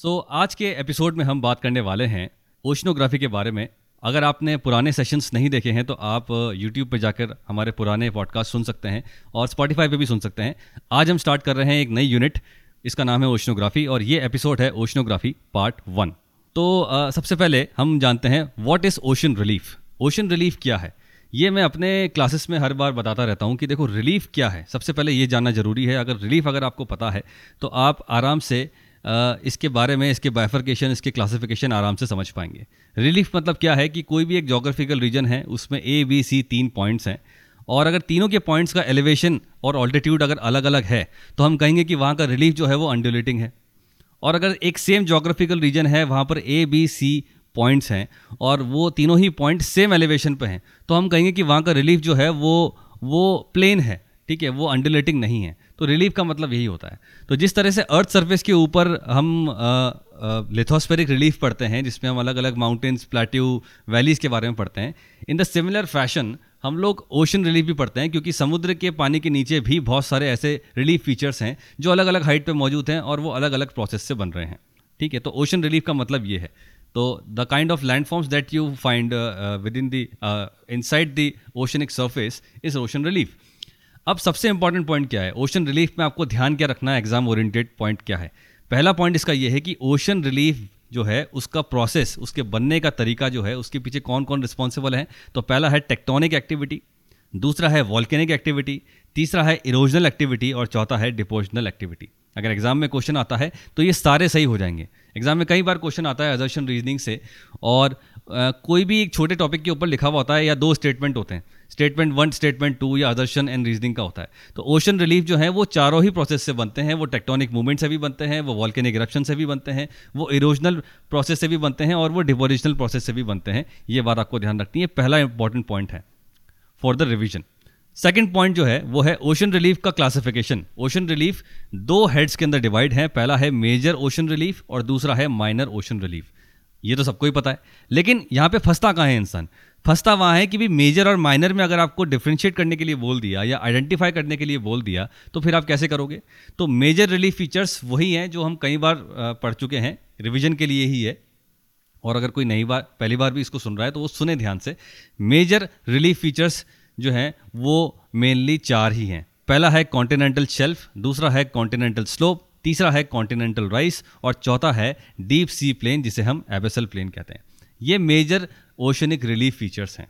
सो so, आज के episode में हम बात करने वाले हैं ओशनोग्राफी के बारे में। अगर आपने पुराने सेशंस नहीं देखे हैं तो आप यूट्यूब पर जाकर हमारे पुराने पॉडकास्ट सुन सकते हैं और स्पॉटिफाई पे भी सुन सकते हैं। आज हम स्टार्ट कर रहे हैं एक नई यूनिट इसका नाम है ओशनोग्राफी और ये एपिसोड है ओशनोग्राफी पार्ट वन तो आ, सबसे पहले हम जानते हैं what is ocean relief ocean relief क्या है? ये मैं अपने क्लासेस में हर बार बताता रहता हूँ कि देखो रिलीफ क्या है? सबसे पहले ये जानना ज़रूरी है। अगर रिलीफ अगर आपको पता है तो आप आराम से इसके बारे में, इसके बाइफर्केशन इसके क्लासिफिकेशन आराम से समझ पाएँगे। रिलीफ मतलब क्या है कि कोई भी एक जोग्राफिकल रीजन है, उसमें ए बी सी तीन पॉइंट्स हैं। और अगर तीनों के पॉइंट्स का एलिवेशन और ऑल्टीट्यूड अगर अलग अलग है तो हम कहेंगे कि वहाँ का रिलीफ जो है वो अनड्यूलेटिंग है। और अगर एक सेम जोग्राफिकल रीजन है, वहाँ पर ए बी सी पॉइंट्स हैं, और वो तीनों ही पॉइंट सेम एलिवेशन पे हैं तो हम कहेंगे कि वहाँ का रिलीफ जो है वो वो प्लेन है। ठीक है, वो अंडुलेटिंग नहीं है। तो रिलीफ का मतलब यही होता है। तो जिस तरह से अर्थ सरफेस के ऊपर हम लिथोस्फेरिक रिलीफ पढ़ते हैं, जिसमें हम अलग अलग माउंटेन्स प्लेट्यू वैलीज के बारे में पढ़ते हैं इन द सिमिलर फ़ैशन हम लोग ओशन रिलीफ भी पढ़ते हैं, क्योंकि समुद्र के पानी के नीचे भी बहुत सारे ऐसे रिलीफ फीचर्स हैं, जो अलग अलग हाइट पर मौजूद हैं और वो अलग अलग प्रोसेस से बन रहे हैं। ठीक है तो ओशन रिलीफ का मतलब ये है। तो the kind of land forms that you find within the inside the oceanic surface is ocean relief अब सबसे इंपॉर्टेंट पॉइंट क्या है? ओशन रिलीफ में आपको ध्यान क्या रखना है? एग्ज़ाम ओरिएंटेड पॉइंट क्या है? पहला पॉइंट इसका यह है कि ओशन रिलीफ जो है, उसका प्रोसेस उसके बनने का तरीका जो है, उसके पीछे कौन कौन रिस्पॉन्सिबल है? तो पहला है टेक्टोनिक एक्टिविटी दूसरा है वॉल्केनिक एक्टिविटी तीसरा है इरोजनल एक्टिविटी और चौथा है डिपोजनल एक्टिविटी अगर एग्ज़ाम में क्वेश्चन आता है तो ये सारे सही हो जाएँगे. एग्ज़ाम में कई बार क्वेश्चन आता है अजर्शन रीजनिंग से और कोई भी एक छोटे टॉपिक के ऊपर लिखा हुआ होता है या दो स्टेटमेंट होते हैं। स्टेटमेंट वन स्टेटमेंट टू या अदर्शन एंड रीजनिंग का होता है। तो ओशन रिलीफ जो है, वो चारों ही प्रोसेस से बनते हैं। वो टेक्टोनिक मूवमेंट से भी बनते हैं, वो वॉल्केनिक इरप्शन से भी बनते हैं, वो इरोजनल प्रोसेस से भी बनते हैं और वो डिपोजिशनल प्रोसेस से भी बनते हैं। ये बात आपको ध्यान रखनी है। पहला इंपॉर्टेंट पॉइंट है for the revision second point जो है, वो है ओशन रिलीफ का क्लासिफिकेशन ओशन रिलीफ दो हेड्स के अंदर डिवाइड है। पहला है मेजर ओशन रिलीफ और दूसरा है माइनर ओशन रिलीफ ये तो सबको ही पता है। लेकिन यहाँ पे फंसता कहाँ है इंसान? फंसता वहाँ है कि भी मेजर और माइनर में अगर आपको डिफ्रेंशिएट करने के लिए बोल दिया या आइडेंटिफाई करने के लिए बोल दिया तो फिर आप कैसे करोगे? तो मेजर रिलीफ फीचर्स वही हैं जो हम कई बार पढ़ चुके हैं। रिविजन के लिए ही है। और अगर कोई नई बार, पहली बार भी इसको सुन रहा है तो वो सुने ध्यान से। मेजर रिलीफ फीचर्स जो हैं, वो मेनली चार ही हैं। पहला है कॉन्टिनेंटल शेल्फ दूसरा है कॉन्टिनेंटल स्लोप तीसरा है कॉन्टिनेंटल राइस और चौथा है डीप सी प्लेन जिसे हम एबेसल प्लेन कहते हैं। ये मेजर ओशनिक रिलीफ फीचर्स हैं।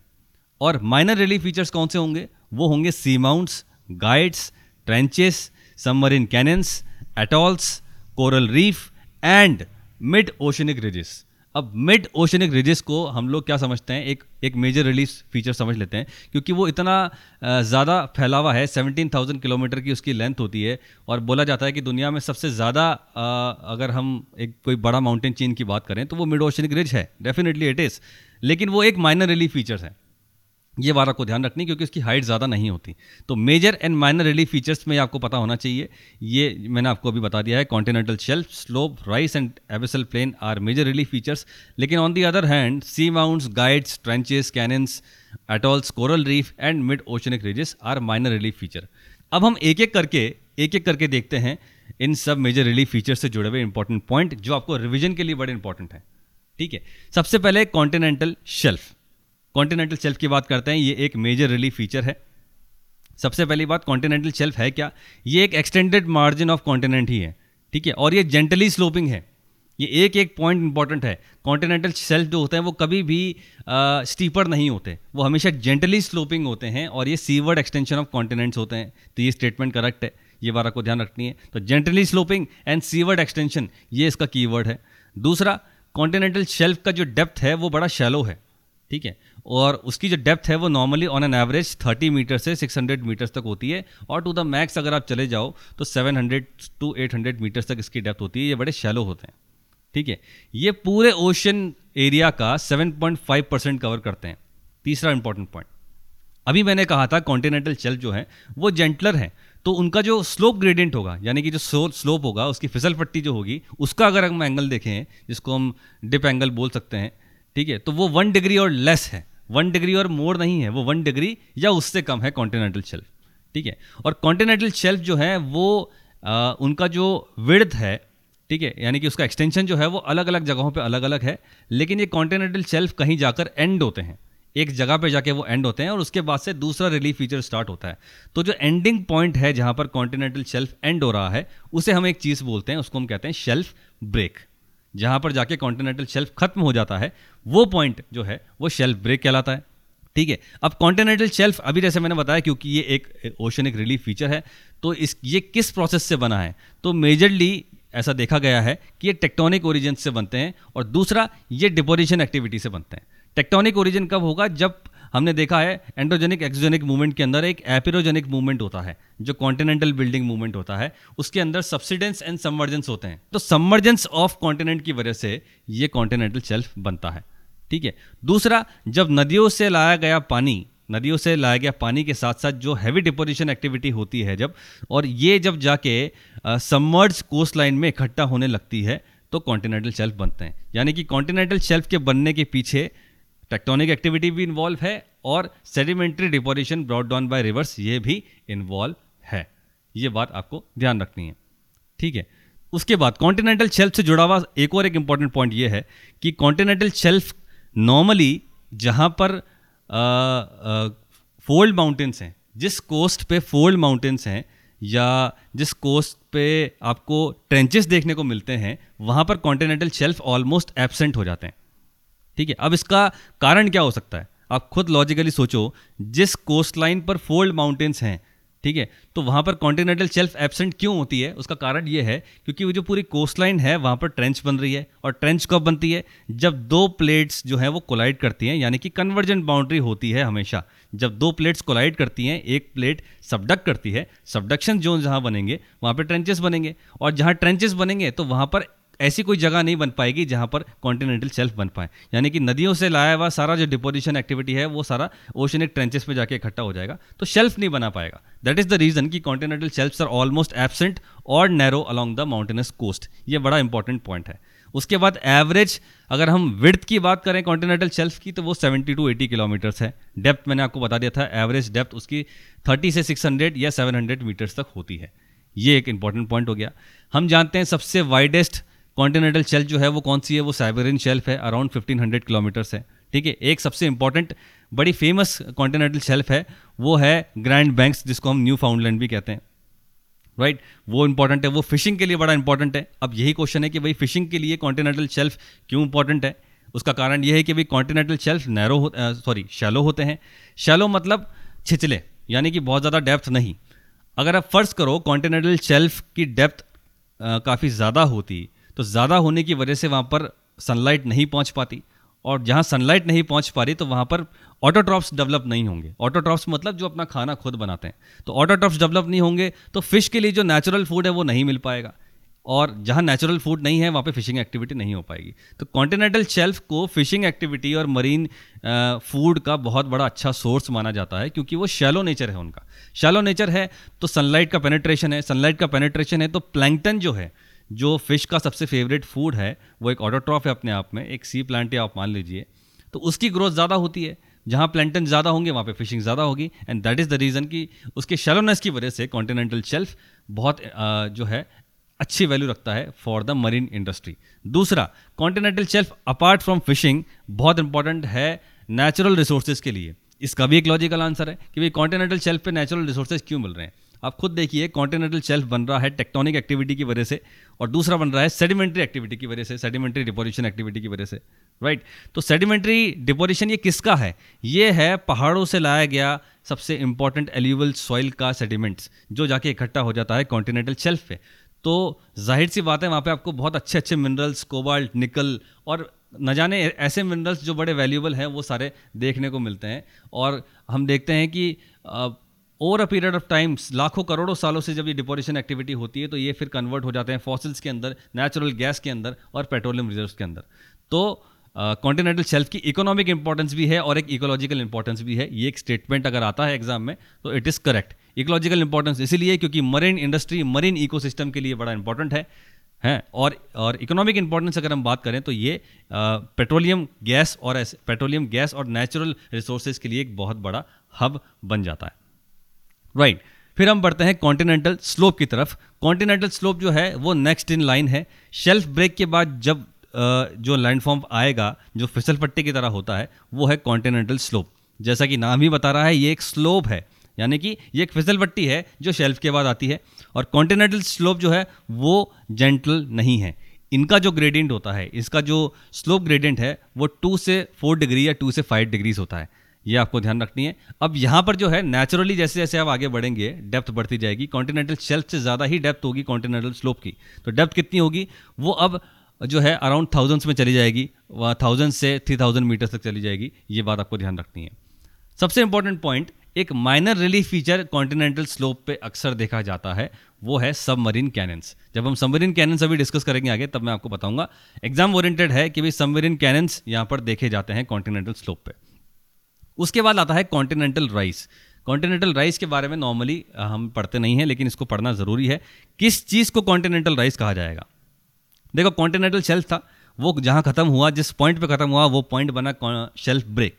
और माइनर रिलीफ फीचर्स कौन से होंगे? वो होंगे seamounts guyots trenches submarine canyons atolls coral reef and mid oceanic ridges अब मिड ओशनिक रिजिस को हम लोग क्या समझते हैं? एक एक मेजर रिलीज़ फीचर समझ लेते हैं क्योंकि वो इतना ज़्यादा फैलावा है 17,000 किलोमीटर की उसकी लेंथ होती है और बोला जाता है कि दुनिया में सबसे ज़्यादा अगर हम एक कोई बड़ा माउंटेन चेन की बात करें तो वो मिड ओशनिक रिज है। डेफिनेटली इट इज़ लेकिन वो एक माइनर रिलीफ फीचर्स है। ये बात आपको ध्यान रखनी क्योंकि उसकी हाइट ज़्यादा नहीं होती। तो major and minor relief features में आपको पता होना चाहिए। ये मैंने आपको अभी बता दिया है continental shelf slope rise and abyssal plain are major relief features लेकिन on the other hand seamounts guyots trenches canyons atolls coral reef and mid oceanic ridges are minor relief feature अब हम एक एक करके एक एक करके देखते हैं इन सब मेजर रिलीफ फीचर्स से जुड़े हुए इंपॉर्टेंट पॉइंट जो आपको रिविजन के लिए बड़े इंपॉर्टेंट हैं। ठीक है? सबसे पहले कॉन्टिनेंटल शेल्फ कॉन्टिनेंटल शेल्फ की बात करते हैं, ये एक मेजर रिलीफ फीचर है। सबसे पहली बात कॉन्टिनेंटल शेल्फ है क्या? ये एक एक्सटेंडेड मार्जिन ऑफ़ कॉन्टिनेंट ही है, ठीक है? और ये जेंटली स्लोपिंग है। ये एक एक पॉइंट इंपॉर्टेंट है। कॉन्टिनेंटल शेल्फ जो होते हैं, वो कभी भी स्टीपर नहीं होते। वो हमेशा जेंटली स्लोपिंग होते हैं और ये सीवर्ड एक्सटेंशन ऑफ़ कॉन्टिनेंट्स होते हैं। तो ये स्टेटमेंट करेक्ट है। ये बार आपको ध्यान रखनी है। तो gently sloping and seaward extension ये इसका कीवर्ड है। दूसरा कॉन्टिनेंटल शेल्फ का जो डेप्थ है, वो बड़ा शैलो है, ठीक है? और उसकी जो डेप्थ है वो normally on an average 30 metre से 600 मीटर्स तक होती है और टू द मैक्स अगर आप चले जाओ तो 700 टू 800 मीटर्स तक इसकी डेप्थ होती है। ये बड़े शैलो होते हैं। ठीक है? ये पूरे ओशन एरिया का 7.5 परसेंट कवर करते हैं। तीसरा इंपॉर्टेंट पॉइंट अभी मैंने कहा था कॉन्टिनेंटल शेल्फ जो है, वो जेंटलर है। तो उनका जो स्लोप ग्रेडियंट होगा, यानी कि जो स्लोप होगा, उसकी फिसल पट्टी जो होगी, उसका अगर हम एंगल देखें, जिसको हम डिप एंगल बोल सकते हैं, ठीक है? तो वो वन डिग्री और लेस है। वन डिग्री और मोर नहीं है वो वन डिग्री या उससे कम है कॉन्टिनेंटल शेल्फ ठीक है? और कॉन्टिनेंटल शेल्फ जो है वो आ, उनका जो विड्थ है ठीक है? यानी कि उसका एक्सटेंशन जो है वो अलग अलग जगहों पे अलग अलग है लेकिन ये कॉन्टिनेंटल शेल्फ कहीं जाकर एंड होते हैं। एक जगह पे जाके वो एंड होते हैं और उसके बाद से दूसरा रिलीफ फीचर स्टार्ट होता है। तो जो एंडिंग पॉइंट है जहाँ पर कॉन्टिनेंटल शेल्फ एंड हो रहा है उसे हम एक चीज़ बोलते हैं उसको हम कहते हैं शेल्फ ब्रेक जहाँ पर जाके कॉन्टिनेंटल शेल्फ खत्म हो जाता है, वो पॉइंट जो है, वो शेल्फ ब्रेक कहलाता है। ठीक है? अब कॉन्टिनेंटल शेल्फ अभी जैसे मैंने बताया, क्योंकि ये एक ओशनिक रिलीफ फीचर है तो इस, ये किस प्रोसेस से बना है? तो मेजरली ऐसा देखा गया है कि ये टेक्टोनिक ओरिजिन से बनते हैं, और दूसरा, ये डिपोजिशन एक्टिविटी से बनते हैं। टेक्टोनिक ओरिजिन कब होगा? जब हमने देखा है एंड्रोजेनिक एक्सोजेनिक मूवमेंट के अंदर एक एपिरोजेनिक मूवमेंट होता है, जो कॉन्टिनेंटल बिल्डिंग मूवमेंट होता है। उसके अंदर सब्सिडेंस एंड सबमर्जेंस होते हैं। तो सबमर्जेंस ऑफ़ कॉन्टिनेंट की वजह से ये कॉन्टिनेंटल शेल्फ बनता है। ठीक है? दूसरा, जब नदियों से लाया गया पानी, नदियों से लाया गया पानी के साथ साथ जो हैवी डिपोजिशन एक्टिविटी होती है जब, और ये जब जाके सबमर्ज कोस्ट लाइन में इकट्ठा होने लगती है तो कॉन्टिनेंटल शेल्फ बनते हैं। यानी कि कॉन्टिनेंटल शेल्फ के बनने के पीछे टेक्टोनिक एक्टिविटी भी इन्वॉल्व है और sedimentary deposition brought down by rivers ये भी इन्वॉल्व है। ये बात आपको ध्यान रखनी है। ठीक है। उसके बाद कॉन्टिनेंटल शेल्फ से जुड़ा हुआ एक और एक इंपॉर्टेंट पॉइंट ये है कि कॉन्टिनेंटल शेल्फ नॉर्मली जहाँ पर फोल्ड माउंटेन्स हैं, जिस कोस्ट पे फोल्ड माउंटेन्स हैं या जिस कोस्ट पे आपको ट्रेंचेस देखने को मिलते हैं, वहाँ पर कॉन्टिनेंटल शेल्फ ऑलमोस्ट एबसेंट हो जाते हैं। ठीक है? अब इसका कारण क्या हो सकता है? आप खुद लॉजिकली सोचो, जिस कोस्ट लाइन पर फोल्ड माउंटेन्स हैं, ठीक है? तो वहाँ पर कॉन्टिनेंटल शेल्फ एबसेंट क्यों होती है? उसका कारण ये है, क्योंकि वो जो पूरी कोस्ट लाइन है, वहाँ पर ट्रेंच बन रही है। और ट्रेंच कब बनती है? जब दो प्लेट्स जो है, वो कोलाइड करती हैं, यानी कि कन्वर्जेंट बाउंड्री होती है हमेशा। जब दो प्लेट्स कोलाइड करती हैं, एक प्लेट सबडक्ट करती है सबडक्शन जोन जहाँ बनेंगे, वहाँ पर ट्रेंचेस बनेंगे। और जहाँ ट्रेंचेस बनेंगे तो वहाँ पर ऐसी कोई जगह नहीं बन पाएगी जहाँ पर कॉन्टिनेंटल शेल्फ बन पाए। यानी कि नदियों से लाया हुआ सारा जो डिपोजिशन एक्टिविटी है, वो सारा ओशनिक ट्रेंचेस पे जाके इकट्ठा हो जाएगा तो शेल्फ नहीं बना पाएगा। दैट इज़ द रीजन कि continental shelf are almost absent और narrow along the mountainous coast ये बड़ा इंपॉर्टेंट पॉइंट है। उसके बाद एवरेज अगर हम विड्थ की बात करें कॉन्टिनेंटल शेल्फ की तो वो 70 टू 80 किलोमीटर्स है। डेप्थ मैंने आपको बता दिया था एवरेज डेप्थ उसकी 30 से 600 या 700 मीटर्स तक होती है। ये एक इंपॉर्टेंट पॉइंट हो गया। हम जानते हैं सबसे वाइडेस्ट कॉन्टिनेंटल शेल्फ जो है, वो कौन सी है? वो साइबेरियन शेल्फ है अराउंड 1500 किलोमीटर्स है। ठीक है, एक सबसे इंपॉर्टेंट बड़ी फ़ेमस कॉन्टिनेंटल शेल्फ है, वो है ग्रैंड बैंक्स जिसको हम न्यू फाउंडलैंड भी कहते हैं। Right right? वो इंपॉर्टेंट है, वो फिशिंग के लिए बड़ा इंपॉर्टेंट है। अब यही क्वेश्चन है कि भाई फिशिंग के लिए कॉन्टिनेंटल शेल्फ क्यों इंपॉर्टेंट है? उसका कारण यह है कि भाई continental shelf narrow sorry shallow होते हैं। शैलो मतलब छिचले यानी कि बहुत ज़्यादा डेप्थ नहीं। अगर आप फ़र्ज़ करो कॉन्टिनेंटल शेल्फ की डेप्थ काफ़ी ज़्यादा होती। तो ज़्यादा होने की वजह से वहाँ पर सनलाइट नहीं पहुँच पाती। और जहाँ सनलाइट नहीं पहुँच पा रही तो वहाँ पर ऑटोट्रॉप्स डेवलप नहीं होंगे। ऑटोट्रॉप्स मतलब जो अपना खाना खुद बनाते हैं। तो ऑटोट्रॉप्स डेवलप नहीं होंगे तो फ़िश के लिए जो नेचुरल फ़ूड है वो नहीं मिल पाएगा। और जहाँ नेचुरल फ़ूड नहीं है, वहाँ पे फिशिंग एक्टिविटी नहीं हो पाएगी। तो कॉन्टिनेंटल शेल्फ को फिशिंग एक्टिविटी और मरीन फ़ूड का बहुत बड़ा अच्छा सोर्स माना जाता है, क्योंकि वो शैलो नेचर है उनका। शैलो नेचर है तो सनलाइट का पेनेट्रेशन है। सनलाइट का पेनेट्रेशन है तो प्लैंगटन जो है जो फ़िश का सबसे फेवरेट फ़ूड है, वो एक ऑटोट्रॉफ है अपने आप में, एक सी प्लांट आप मान लीजिए तो उसकी ग्रोथ ज़्यादा होती है। जहाँ प्लांटन ज़्यादा होंगे, वहाँ पे फिशिंग ज़्यादा होगी and that is the reason कि उसके शेलोनेस की वजह से कॉन्टिनेंटल शेल्फ बहुत जो है, अच्छी वैल्यू रखता है फॉर द मरीन इंडस्ट्री दूसरा continental shelf apart from fishing बहुत इंपॉर्टेंट है नेचुरल रिसोर्सेज के लिए। इसका भी एक लॉजिकल आंसर है कि भाई कॉन्टिनेंटल शेल्फ पे नेचुरल रिसोर्सेज क्यों मिल रहे हैं? आप खुद देखिए कॉन्टिनेंटल शेल्फ बन रहा है टेक्टोनिक एक्टिविटी की वजह से और दूसरा बन रहा है सेडिमेंट्री एक्टिविटी की वजह से सेडिमेंट्री डिपोजिशन एक्टिविटी की वजह से राइट तो सेडिमेंट्री डिपोजिशन ये किसका है? ये है पहाड़ों से लाया गया सबसे इंपॉर्टेंट एल्यूबल सॉइल का सेडिमेंट्स जो जाके इकट्ठा हो जाता है कॉन्टिनेंटल शेल्फ पे। तो ज़ाहिर सी बात है, वहाँ पे आपको बहुत अच्छे अच्छे मिनरल्स कोबाल्ट निकल और न जाने ऐसे मिनरल्स जो बड़े वैल्यूबल हैं, वो सारे देखने को मिलते हैं। और हम देखते हैं कि over a period of times लाखों करोड़ों सालों से जब ये डिपोरेशन एक्टिविटी होती है तो ये फिर कन्वर्ट हो जाते हैं फॉसिल्स के अंदर नेचुरल गैस के अंदर और पेट्रोलियम रिज़र्व के अंदर। तो कॉन्टिनेंटल uh, शेल्फ की इकोनॉमिक इंपॉर्टेंस भी है और एक इकोलॉजिकल इंपॉर्टेंस भी है। ये एक स्टेटमेंट अगर आता है एग्ज़ाम में तो it is correct ecological importance इसीलिए क्योंकि मरीन इंडस्ट्री मरीन इकोसिस्टम के लिए बड़ा इंपॉर्टेंट है हैं? और और इकोनॉमिक इंपॉर्टेंस अगर हम बात करें तो ये पेट्रोलियम गैस और पेट्रोलियम गैस और नेचुरल रिसोर्सेज के लिए एक बहुत बड़ा हब बन जाता है। राइट फिर हम बढ़ते हैं कॉन्टिनेंटल स्लोप की तरफ़। कॉन्टिनेंटल स्लोप जो है, वो नेक्स्ट इन लाइन है। शेल्फ ब्रेक के बाद जब जो लैंडफॉर्म आएगा, जो फिसल पट्टी की तरह होता है, वो है कॉन्टिनेंटल स्लोप जैसा कि नाम ही बता रहा है, ये एक स्लोप है। यानी कि ये एक फिसल पट्टी है जो शेल्फ के बाद आती है। और कॉन्टिनेंटल स्लोप जो है, वो जेंटल नहीं है। इनका जो ग्रेडियंट होता है, इसका जो स्लोप ग्रेडियंट है, वो टू से फोर डिग्री या टू से फाइव डिग्रीज होता है। ये आपको ध्यान रखनी है। अब यहाँ पर जो है नेचुरली जैसे जैसे आप आगे बढ़ेंगे डेप्थ बढ़ती जाएगी। कॉन्टिनेंटल शेल्फ से ज़्यादा ही डेप्थ होगी कॉन्टिनेंटल स्लोप की। तो डेप्थ कितनी होगी? वो अब जो है अराउंड थाउजेंड्स में चली जाएगी। थाउज़ेंड से थ्री थाउज़ेंड मीटर तक चली जाएगी। ये बात आपको ध्यान रखनी है। सबसे इंपॉर्टेंट पॉइंट एक minor relief feature continental slope पे अक्सर देखा जाता है। वो है सबमरीन कैनन्स जब हम सबमरीन कैनन्स अभी डिस्कस करेंगे आगे, तब मैं आपको बताऊँगा। एग्ज़ाम ओरिएंटेड है कि भाई सबमरीन कैनन्स यहाँ पर देखे जाते हैं कॉन्टिनेंटल स्लोप पे। उसके बाद आता है कॉन्टिनेंटल राइस कॉन्टिनेंटल राइस के बारे में नॉर्मली हम पढ़ते नहीं हैं, लेकिन इसको पढ़ना ज़रूरी है। किस चीज़ को कॉन्टिनेंटल राइस कहा जाएगा? देखो कॉन्टिनेंटल शेल्फ था, वो जहाँ ख़त्म हुआ, जिस पॉइंट पे ख़त्म हुआ, वो पॉइंट बना शेल्फ ब्रेक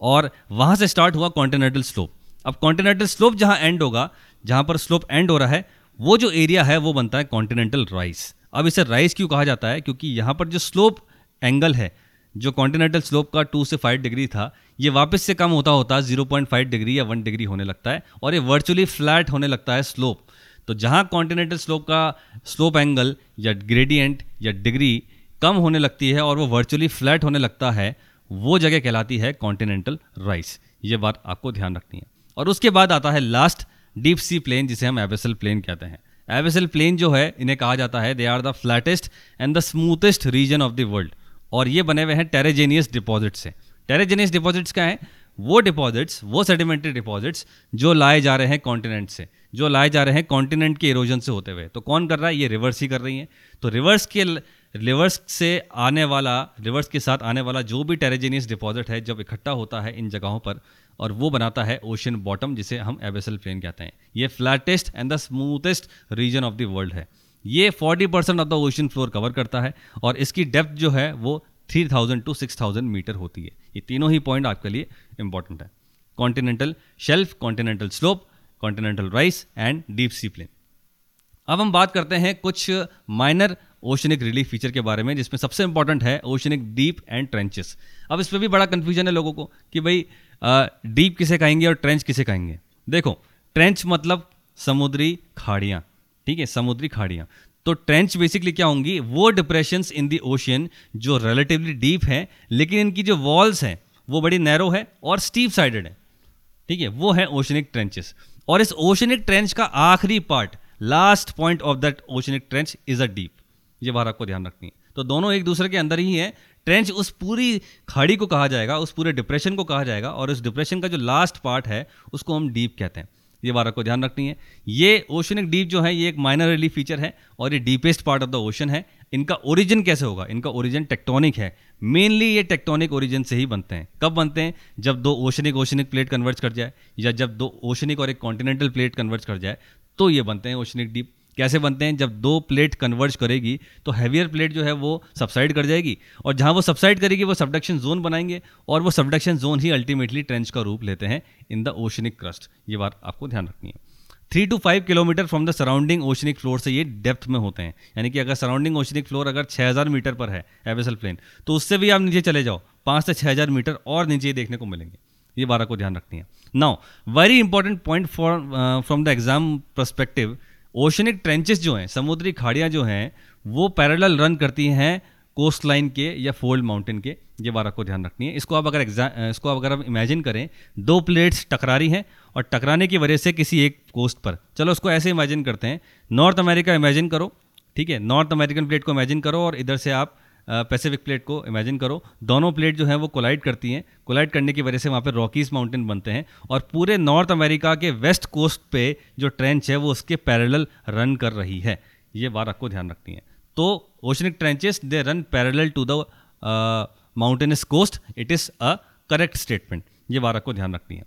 और वहाँ से स्टार्ट हुआ कॉन्टिनेंटल स्लोप अब कॉन्टिनेंटल स्लोप जहाँ एंड होगा, जहाँ पर स्लोप एंड हो रहा है, वो जो एरिया है, वो बनता है कॉन्टिनेंटल राइस अब इसे राइस क्यों कहा जाता है? क्योंकि यहाँ पर जो स्लोप एंगल है जो कॉन्टिनेंटल स्लोप का टू से फाइव डिग्री था, ये वापस से कम होता होता ज़ीरो पॉइंट फाइव डिग्री या वन डिग्री होने लगता है और ये वर्चुअली फ्लैट होने लगता है स्लोप तो जहाँ कॉन्टिनेंटल स्लोप का स्लोप एंगल या ग्रेडियंट या डिग्री कम होने लगती है और वो वर्चुअली फ्लैट होने लगता है, वो जगह कहलाती है कॉन्टिनेंटल राइस ये बात आपको ध्यान रखनी है। और उसके बाद आता है लास्ट डीप सी प्लेन जिसे हम एवेसल प्लेन कहते हैं। एवेसल प्लेन जो है, इन्हें कहा जाता है they are the flattest and the smoothest region of the world और ये बने हुए हैं टेरेजेनियस डिपॉजिट से। टेरेजेनियस डिपॉजिट्स क्या हैं? वो डिपॉजिट्स, वो सेडिमेंट्री डिपॉजिट्स जो लाए जा रहे हैं कॉन्टिनेंट से, जो लाए जा रहे हैं कॉन्टिनेंट के इरोजन से होते हुए। तो कौन कर रहा है? ये रिवर्स ही कर रही हैं। तो रिवर्स के रिवर्स से आने वाला रिवर्स के साथ आने वाला जो भी टेरेजेनियस डिपॉजिट है, जब इकट्ठा होता है इन जगहों पर और वो बनाता है ओशन बॉटम जिसे हम एबेसल प्लेन कहते हैं। ये flattest and the smoothest region of the world है। ये 40 percent of the ocean floor cover करता है और इसकी डेप्थ जो है वो 3000 टू 6000 मीटर होती है। ये तीनों ही पॉइंट आपके लिए इंपॉर्टेंट है। Continental shelf continental slope continental rise and deep sea plain अब हम बात करते हैं कुछ माइनर ओशनिक रिलीफ फीचर के बारे में, जिसमें सबसे इंपॉर्टेंट है ओशनिक डीप एंड ट्रेंचेस अब इस पर भी बड़ा कन्फ्यूज़न है लोगों को कि भाई डीप किसे कहेंगे और ट्रेंच किसे कहेंगे। देखो ट्रेंच मतलब समुद्री खाड़ियाँ। ठीक है, समुद्री खाड़ियाँ। तो ट्रेंच बेसिकली क्या होंगी? वो डिप्रेशन इन दी ओशियन जो रिलेटिवली डीप है, लेकिन इनकी जो वॉल्स हैं, वो बड़ी नैरो है और स्टीप साइडेड है। ठीक है, वो है ओशनिक ट्रेंचेस और इस ओशनिक ट्रेंच का आखिरी part last point of that oceanic trench is a deep ये बात आपको ध्यान रखनी है। तो दोनों एक दूसरे के अंदर ही है। ट्रेंच उस पूरी खाड़ी को कहा जाएगा, उस पूरे डिप्रेशन को कहा जाएगा और उस डिप्रेशन का जो लास्ट पार्ट है, उसको हम डीप कहते हैं। ये बात आपको ध्यान रखनी है। ये ओशनिक डीप जो है, ये एक माइनर रिलीफ फीचर है और ये deepest part of the ocean है। इनका ओरिजिन कैसे होगा? इनका ओरिजिन टेक्टोनिक है। मेनली ये टेक्टोनिक ओरिजिन से ही बनते हैं। कब बनते हैं? जब दो ओशनिक ओशनिक प्लेट कन्वर्ट कर जाए या जब दो ओशनिक और एक कॉन्टिनेंटल प्लेट कन्वर्ट कर जाए तो ये बनते हैं ओशनिक डीप कैसे बनते हैं? जब दो प्लेट कन्वर्ज करेगी तो हैवियर प्लेट जो है वो सबसाइड कर जाएगी। और जहाँ वो सबसाइड करेगी, वो सबडक्शन जोन बनाएँगे और वो सबडक्शन जोन ही अल्टीमेटली ट्रेंच का रूप लेते हैं इन द ओशनिक क्रस्ट ये बात आपको ध्यान रखनी है। Three two five kilometre from the surrounding oceanic floor से ये डेप्थ में होते हैं। यानी कि अगर सराउंडिंग ओशनिक फ्लोर अगर 6000 मीटर पर है एवेसल प्लेन तो उससे भी आप नीचे चले जाओ। पाँच से छः हज़ार मीटर और नीचे देखने को मिलेंगे। ये बारह को ध्यान रखनी है। Now very important point for from the exam perspective oceanic trenches जो हैं, समुद्री खाड़ियाँ जो हैं, वो पैरेलल रन करती हैं कोस्ट लाइन के या फोल्ड माउंटेन के, ये बार आपको ध्यान रखनी है। इसको आप अगर एग्ज़ाम इसको अगर आप इमेजिन करें, दो प्लेट्स टकरा रही हैं और टकराने की वजह से किसी एक कोस्ट पर। चलो उसको ऐसे इमेजिन करते हैं। नॉर्थ अमेरिका इमेजिन करो, ठीक है? नॉर्थ अमेरिकन प्लेट को इमेजिन करो और इधर से आप पैसिफिक प्लेट को इमेजिन करो। दोनों प्लेट जो है, वो कोलाइड करती हैं। कोलाइड करने की वजह से वहाँ पर रॉकीज माउंटेन बनते हैं और पूरे नॉर्थ अमेरिका के वेस्ट कोस्ट पे जो ट्रेंच है, वो उसके पैरेलल रन कर रही है। ये बात आपको ध्यान रखनी है। तो oceanic trenches they run parallel to the mountainous coast it is a correct statement ये बात आपको ध्यान रखनी है।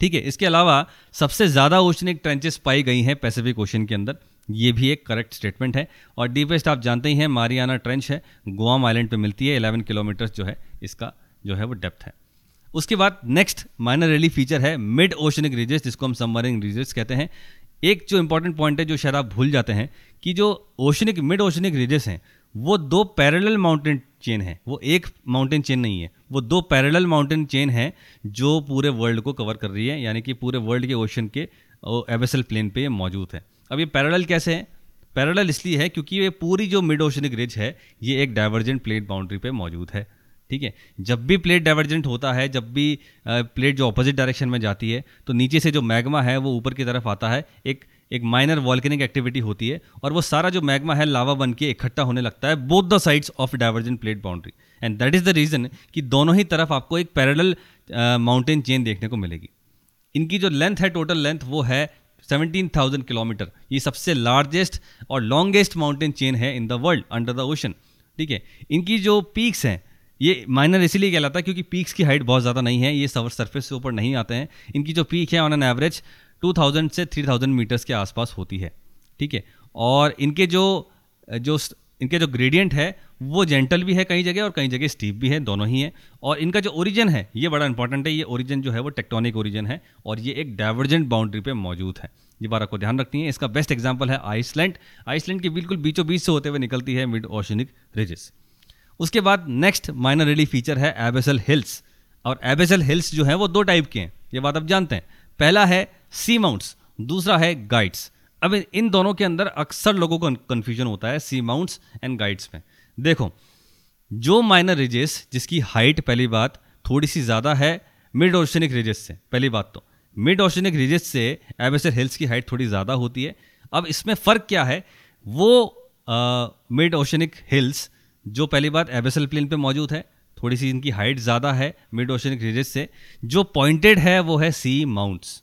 ठीक है, इसके अलावा सबसे ज़्यादा ओशनिक ट्रेंचेस पाई गई हैं पैसिफिक ओशन के अंदर। ये भी एक करेक्ट स्टेटमेंट है। और डीपेस्ट आप जानते ही हैं मारियाना ट्रेंच है गुआम आइलैंड पे मिलती है 11 किलोमीटर जो है, इसका जो है वो डेप्थ है। उसके बाद नेक्स्ट माइनर रेली फीचर है मिड ओशनिक रीजेस जिसको हम सबमरीन रीजेस कहते हैं। एक जो इंपॉर्टेंट पॉइंट है, जो शायद आप भूल जाते हैं, कि जो ओशनिक मिड ओशनिक रीजेस हैं, वो दो पैरेलल माउंटेन चेन है। वो एक माउंटेन चेन नहीं है, वो दो पैरेलल माउंटेन चेन है, जो पूरे वर्ल्ड को कवर कर रही है, यानी कि पूरे वर्ल्ड के ओशन के एवेसल प्लेन पे मौजूद है। अब ये पैरेलल कैसे है? पैरेलल इसलिए है क्योंकि ये पूरी जो मिड ओशनिक रिज है, ये एक डाइवर्जेंट प्लेट बाउंड्री पे मौजूद है, ठीक है? जब भी प्लेट डाइवर्जेंट होता है, जब भी प्लेट जो अपोजिट डायरेक्शन में जाती है तो नीचे से जो मैग्मा है, वो ऊपर की तरफ़ आता है, एक एक माइनर वॉल्केनिक एक्टिविटी होती है, और वो सारा जो मैग्मा है लावा बन के इकट्ठा होने लगता है both the sides of divergent plate boundary and that is the reason कि दोनों ही तरफ़ आपको एक पैरेलल माउंटेन चेन देखने को मिलेगी। इनकी जो लेंथ है टोटल लेंथ वो है 17,000 किलोमीटर। ये सबसे लार्जेस्ट और लॉन्गेस्ट माउंटेन चेन है in the world under the ocean ठीक है? इनकी जो पीक्स हैं ये माइनर इसीलिए कहलाता है क्योंकि पीक्स की हाइट बहुत ज़्यादा नहीं है ये सवर सर्फेस से ऊपर नहीं आते हैं। इनकी जो पीक है ऑन एन एवरेज 2000 से 3000 मीटर्स के आसपास होती है। ठीक है? और इनके जो जो इनके जो ग्रेडियंट है, वो जेंटल भी है कई जगह और कई जगह स्टीप भी है, दोनों ही है। और इनका जो ओरिजिन है, ये बड़ा इंपॉर्टेंट है, ये ओरिजिन जो है वो टेक्टोनिक ओरिजिन है और ये एक डाइवर्जेंट बाउंड्री पे मौजूद है। ये बात आपको ध्यान रखनी है। इसका बेस्ट एग्ज़ाम्पल है आइसलैंड आइसलैंड की बिल्कुल बीचों बीच से होते हुए निकलती है मिड ओशनिक रिजेस उसके बाद नेक्स्ट माइनर रेली फीचर है एबेसल हिल्स और एबेसल हिल्स जो है, वो दो टाइप के हैं। ये बात आप जानते हैं। पहला है सी माउंट्स दूसरा है गाइड्स अब इन दोनों के अंदर अक्सर लोगों को कन्फ्यूज़न होता है सी माउंट्स एंड गाइड्स में देखो, जो माइनर रिजेस जिसकी हाइट पहली बात थोड़ी सी ज़्यादा है मिड ओशनिक रिजेस से, पहली बात तो। मिड ओशनिक रिजेस से एबेसर हिल्स की हाइट थोड़ी ज़्यादा होती है। अब इसमें फ़र्क क्या है? वो मिड ओशनिक हिल्स जो पहली बात एबेसल प्लेन पे मौजूद है थोड़ी सी इनकी हाइट ज़्यादा है मिड ओशनिक रिजेस से, जो पॉइंटेड है वो है सी माउंट्स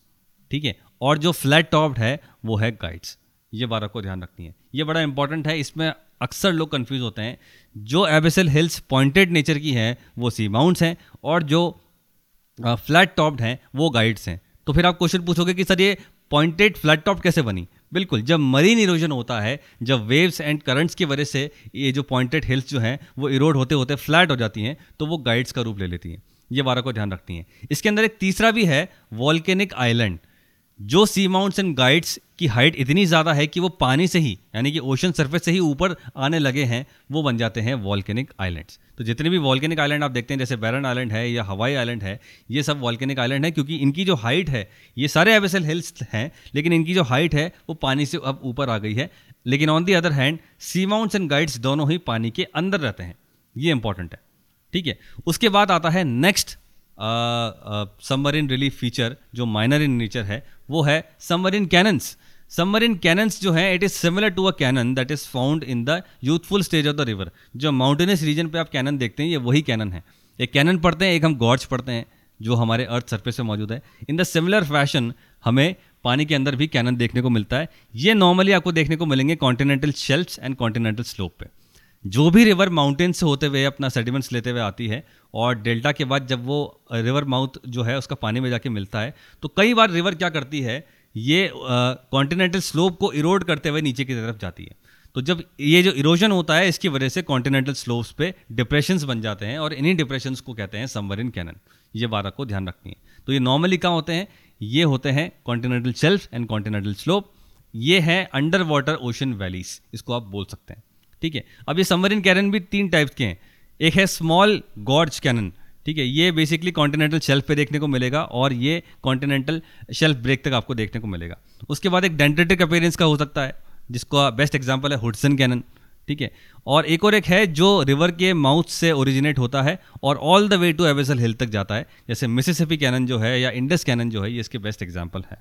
ठीक है? और जो फ्लैट टॉप्ड है, वो है गाइड्स ये बात आपको ध्यान रखनी है. ये बड़ा इंपॉर्टेंट है, इसमें अक्सर लोग कंफ्यूज होते हैं. जो एबेसल हिल्स पॉइंटेड नेचर की हैं, वो सी माउंट्स हैं और जो फ्लैट टॉप्ड हैं, वो गाइड्स हैं. तो फिर आप क्वेश्चन पूछोगे कि सर ये पॉइंटेड फ्लैट टॉप कैसे बनी? बिल्कुल, जब मरीन इरोजन होता है, जब वेव्स एंड करंट्स की वजह से ये जो पॉइंटेड हिल्स जो हैं, वो इरोड होते होते फ्लैट हो जाती हैं तो वो गाइड्स का रूप ले लेती हैं. ये बारह को ध्यान रखती हैं. इसके अंदर एक तीसरा भी है वॉल्केनिक आइलैंड जो सी माउंट्स एंड गाइड्स की हाइट इतनी ज़्यादा है कि वो पानी से ही, यानी कि ओशन सरफेस से ही ऊपर आने लगे हैं, वो बन जाते हैं वॉल्केनिक आइलैंड्स तो जितने भी वॉल्केनिक आइलैंड आप देखते हैं, जैसे बैरन आइलैंड है या हवाई आइलैंड है, ये सब वॉल्केनिक आइलैंड है क्योंकि इनकी जो हाइट है, ये सारे एवेसल हिल्स हैं, लेकिन इनकी जो हाइट है, वो पानी से अब ऊपर आ गई है. लेकिन on the other hand seamounts and guyots दोनों ही पानी के अंदर रहते हैं. ये इंपॉर्टेंट है. ठीक है? उसके बाद आता है नेक्स्ट सबमरीन रिलीफ फीचर जो माइनर इन नेचर है वो है सबमरीन कैनन्स सबमरीन कैनन्स जो है it is similar to a canyon that is found in the youthful stage of the river जो माउंटेनस रीजन पे आप कैनन देखते हैं, ये वही कैनन है. एक कैनन पढ़ते हैं, एक हम गॉड्स पढ़ते हैं, जो हमारे अर्थ सरफेस पे मौजूद है. इन द सिमिलर फ़ैशन हमें पानी के अंदर भी कैनन देखने को मिलता है. ये नॉर्मली आपको देखने को मिलेंगे continental shelfs and continental slope पे. जो भी रिवर माउंटेन से होते हुए, अपना सेडिमेंट्स लेते हुए आती है, और डेल्टा के बाद जब वो रिवर माउथ जो है, उसका पानी में जाके मिलता है तो कई बार रिवर क्या करती है, ये कॉन्टिनेंटल स्लोप को इरोड करते हुए नीचे की तरफ़ जाती है। तो जब ये जो इरोजन होता है, इसकी वजह से कॉन्टिनेंटल स्लोप्स पे डिप्रेशंस बन जाते हैं, और इन्हीं डिप्रेशंस को कहते हैं समवरिन कैनन ये बात को ध्यान रखनी है। तो ये नॉर्मली कहाँ होते हैं? ये होते हैं continental shelf and continental slope ये है अंडर वाटर ओशन वैलीज इसको आप बोल सकते हैं। ठीक है? अब ये सबमरीन कैनन भी तीन टाइप के हैं। एक है स्मॉल गॉर्ज कैनन ठीक है? ये बेसिकली कॉन्टिनेंटल शेल्फ पे देखने को मिलेगा और ये कॉन्टिनेंटल शेल्फ ब्रेक तक आपको देखने को मिलेगा। उसके बाद एक डेंटेटिक अपेयरेंस का हो सकता है, जिसका बेस्ट एग्ज़ाम्पल है हुडसन कैनन ठीक है? और एक और एक है जो रिवर के माउथ से ओरिजिनेट होता है और all the way to abyssal hill तक जाता है। जैसे मिसिसिपी कैनन जो है या इंडस कैनन जो है, ये इसके बेस्ट एग्ज़ाम्पल है।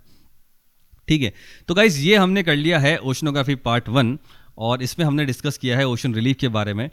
ठीक है? तो गाइज़ ये हमने कर लिया है ओशनोग्राफी पार्ट वन और इसमें हमने डिस्कस किया है ओशन रिलीफ के बारे में।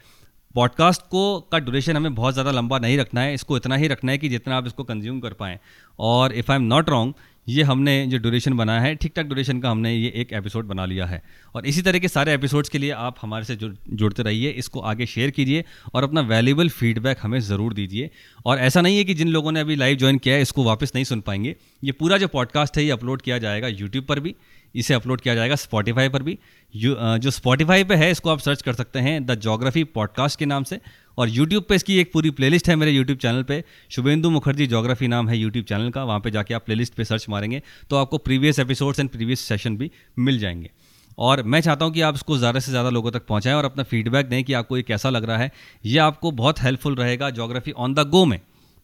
पॉडकास्ट को का ड्यूरेशन हमें बहुत ज़्यादा लंबा नहीं रखना है, इसको इतना ही रखना है कि जितना आप इसको कंज्यूम कर पाएँ। और if I am not wrong ये हमने जो ड्यूरेशन बनाया है ठीक ठाक ड्यूरेशन का हमने ये एक एपिसोड बना लिया है। और इसी तरह के सारे एपिसोड्स के लिए आप हमारे से जुड़, जुड़ते रहिए, इसको आगे शेयर कीजिए और अपना वैल्यूबल फीडबैक हमें ज़रूर दीजिए। और ऐसा नहीं है कि जिन लोगों ने अभी लाइव ज्वाइन किया है, इसको वापस नहीं सुन पाएँगे। ये पूरा जो पॉडकास्ट है, ये अपलोड किया जाएगा यूट्यूब पर भी, इसे अपलोड किया जाएगा स्पॉटीफाई पर भी। जो स्पॉटिफाई पे है, इसको आप सर्च कर सकते हैं द जोग्राफी पॉडकास्ट के नाम से। और यूट्यूब पे इसकी एक पूरी प्लेलिस्ट है मेरे यूट्यूब चैनल पे। शुभेंदु मुखर्जी जोग्राफी नाम है यूट्यूब चैनल का। वहाँ पे जाके आप प्लेलिस्ट पे सर्च मारेंगे तो आपको previous episodes and previous session भी मिल जाएँगे। और मैं चाहता हूँ कि आप इसको ज़्यादा से ज़्यादा लोगों तक पहुँचाएँ और अपना फीडबैक दें कि आपको ये कैसा लग रहा है। ये आपको बहुत हेल्पफुल रहेगा जोग्राफी ऑन द गो में।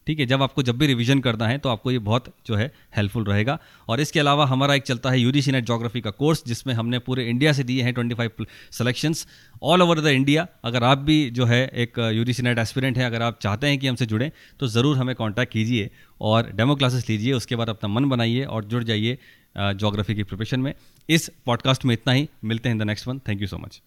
ठीक है, जब आपको जब भी रिवीजन करना है तो आपको ये बहुत जो है हेल्पफुल रहेगा। और इसके अलावा हमारा एक चलता है यूजीसी नेट जोग्राफी का कोर्स जिसमें हमने पूरे इंडिया से दिए हैं twenty five selections all over the India अगर आप भी जो है एक यूजीसी नेट एस्पिरेंट हैं, अगर आप चाहते हैं कि हमसे जुड़ें तो ज़रूर हमें कॉन्टैक्ट कीजिए और डेमो क्लासेस लीजिए, उसके बाद अपना मन बनाइए और जुड़ जाइए जोग्राफी की प्रिपरेशन में। इस पॉडकास्ट में इतना ही। मिलते हैं the next one thank you so much